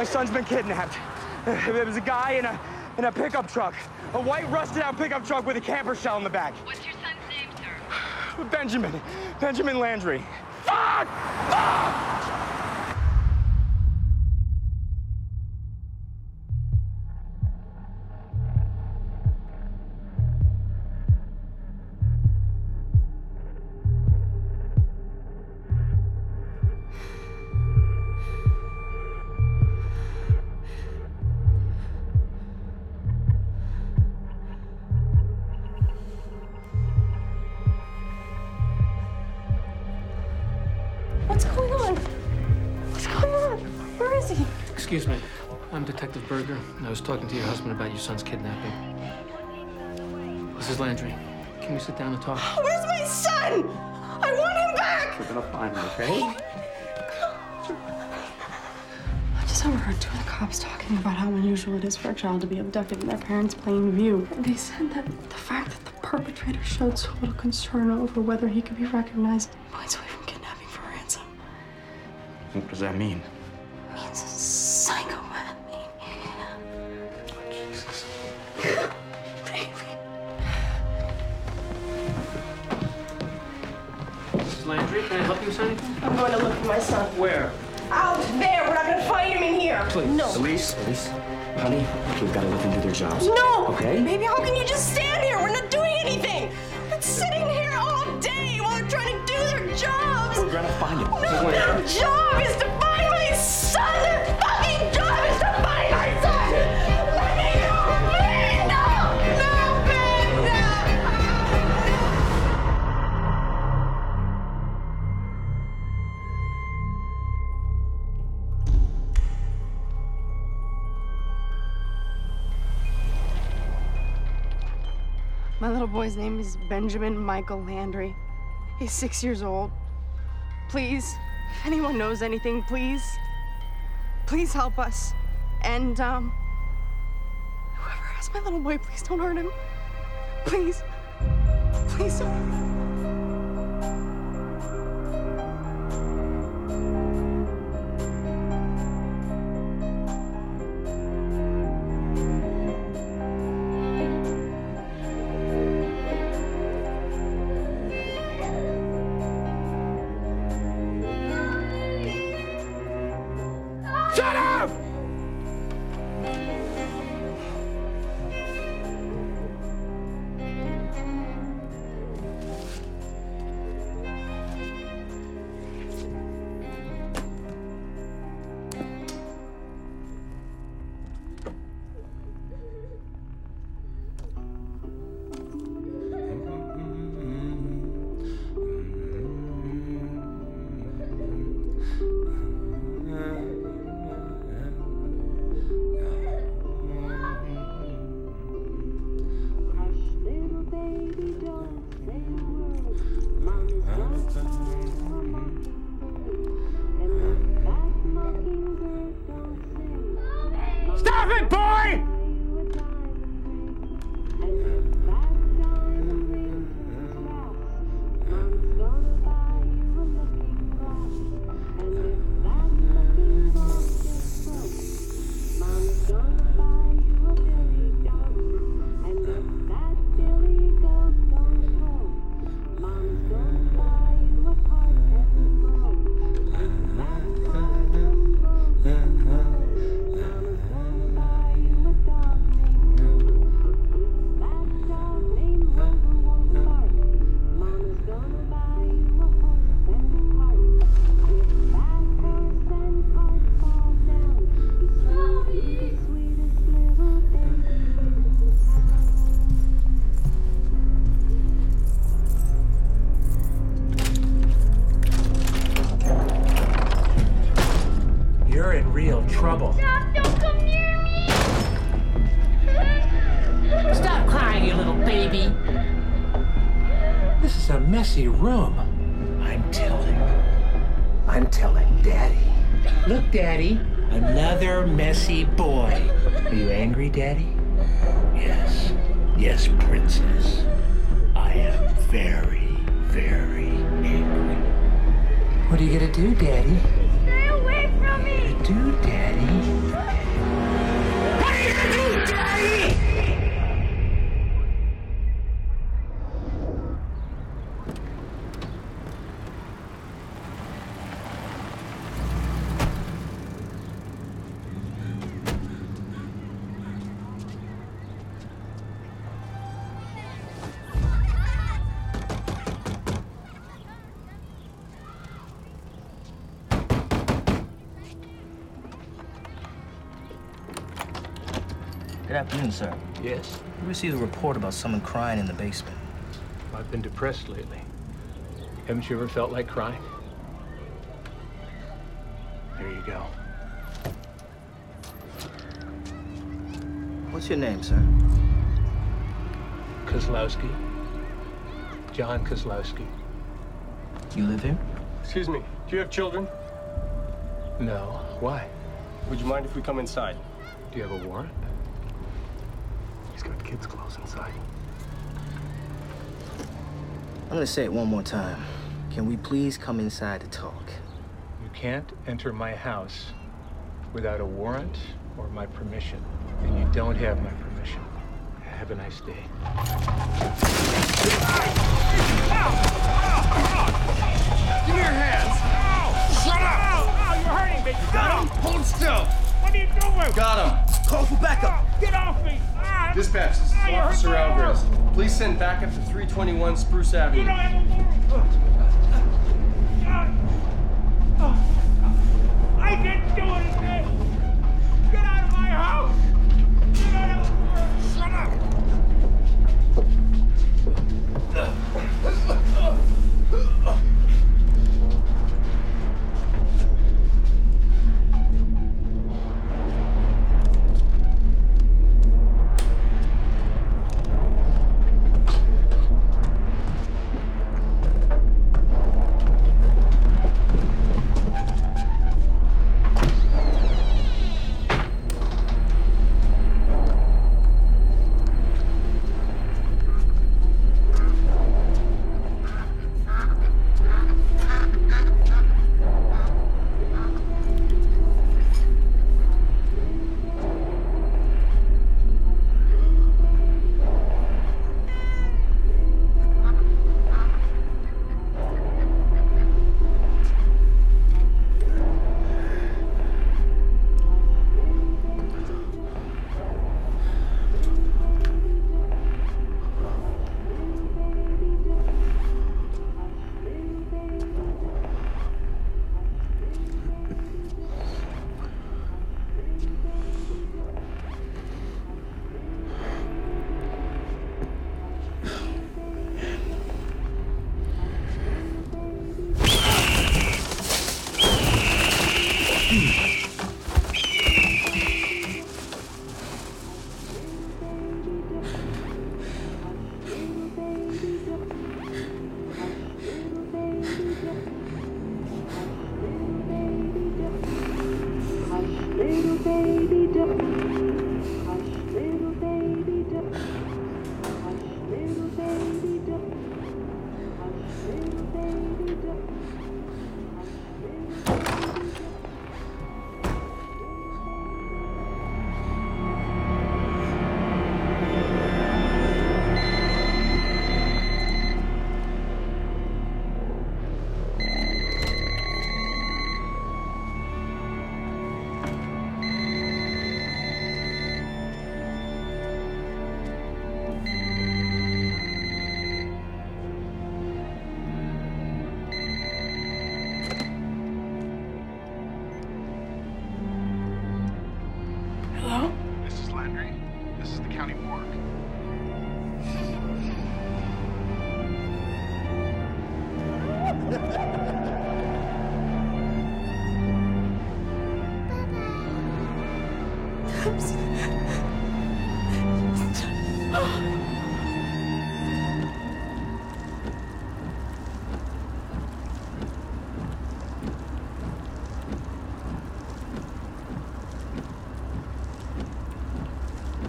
My son's been kidnapped. There was a guy in a in a pickup truck, a white rusted-out pickup truck with a camper shell in the back. What's your son's name, sir? Benjamin, Benjamin Landry. Fuck! Fuck! What's going on? What's going on? Where is he? Excuse me. I'm Detective Berger, and I was talking to your husband about your son's kidnapping. This is Landry. Can we sit down and talk? Where's my son? I want him back! We're gonna find him, okay? I just overheard two of the cops talking about how unusual it is for a child to be abducted in their parents' plain view. And they said that the fact that the perpetrator showed so little concern over whether he could be recognized points away from kidnapping for ransom. What does that mean? It means a psychopath. Mrs. Landry, can I help you with anything? I'm going to look for my son. Where? Out there! We're not gonna find him in here! Please. No. Elise, Elise, honey, we've got to let them do their jobs. No! Okay? Baby, how can you just stand here? We're We're gonna find him. No, their job is to find my son! Their fucking job is to find my son! Let me go! Please! No! No, Ben! No! My little boy's name is Benjamin Michael Landry. He's six years old. Please, if anyone knows anything, please, please help us. And, um, whoever has my little boy, please don't hurt him. Please. Please don't. Shut real trouble. Don't come near me! Stop crying, you little baby. This is a messy room. I'm telling. I'm telling Daddy. Look, Daddy. Another messy boy. Are you angry, Daddy? Yes. Yes, Princess. I am very, very angry. What are you gonna do, Daddy? Stay away from me! do, Daddy? Good afternoon, sir. Yes? We received a report about someone crying in the basement. I've been depressed lately. Haven't you ever felt like crying? There you go. What's your name, sir? Kozlowski. John Kozlowski. You live here? Excuse me, do you have children? No. Why? Would you mind if we come inside? Do you have a warrant? He's got kids close inside. I'm gonna say it one more time. Can we please come inside to talk? You can't enter my house without a warrant or my permission. And you don't have my permission. Have a nice day. Give me your hands. Shut up! Oh, you're hurting me. Got him? Hold still. What are you doing? Got him. Call for backup! Dispatch, this is Officer. Alvarez. Please send backup to 321 Spruce Avenue.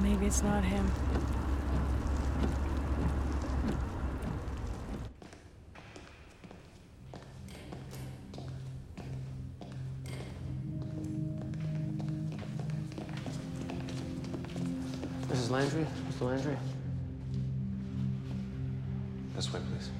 Maybe it's not him. Mrs. Landry? Mr. Landry? This way, please.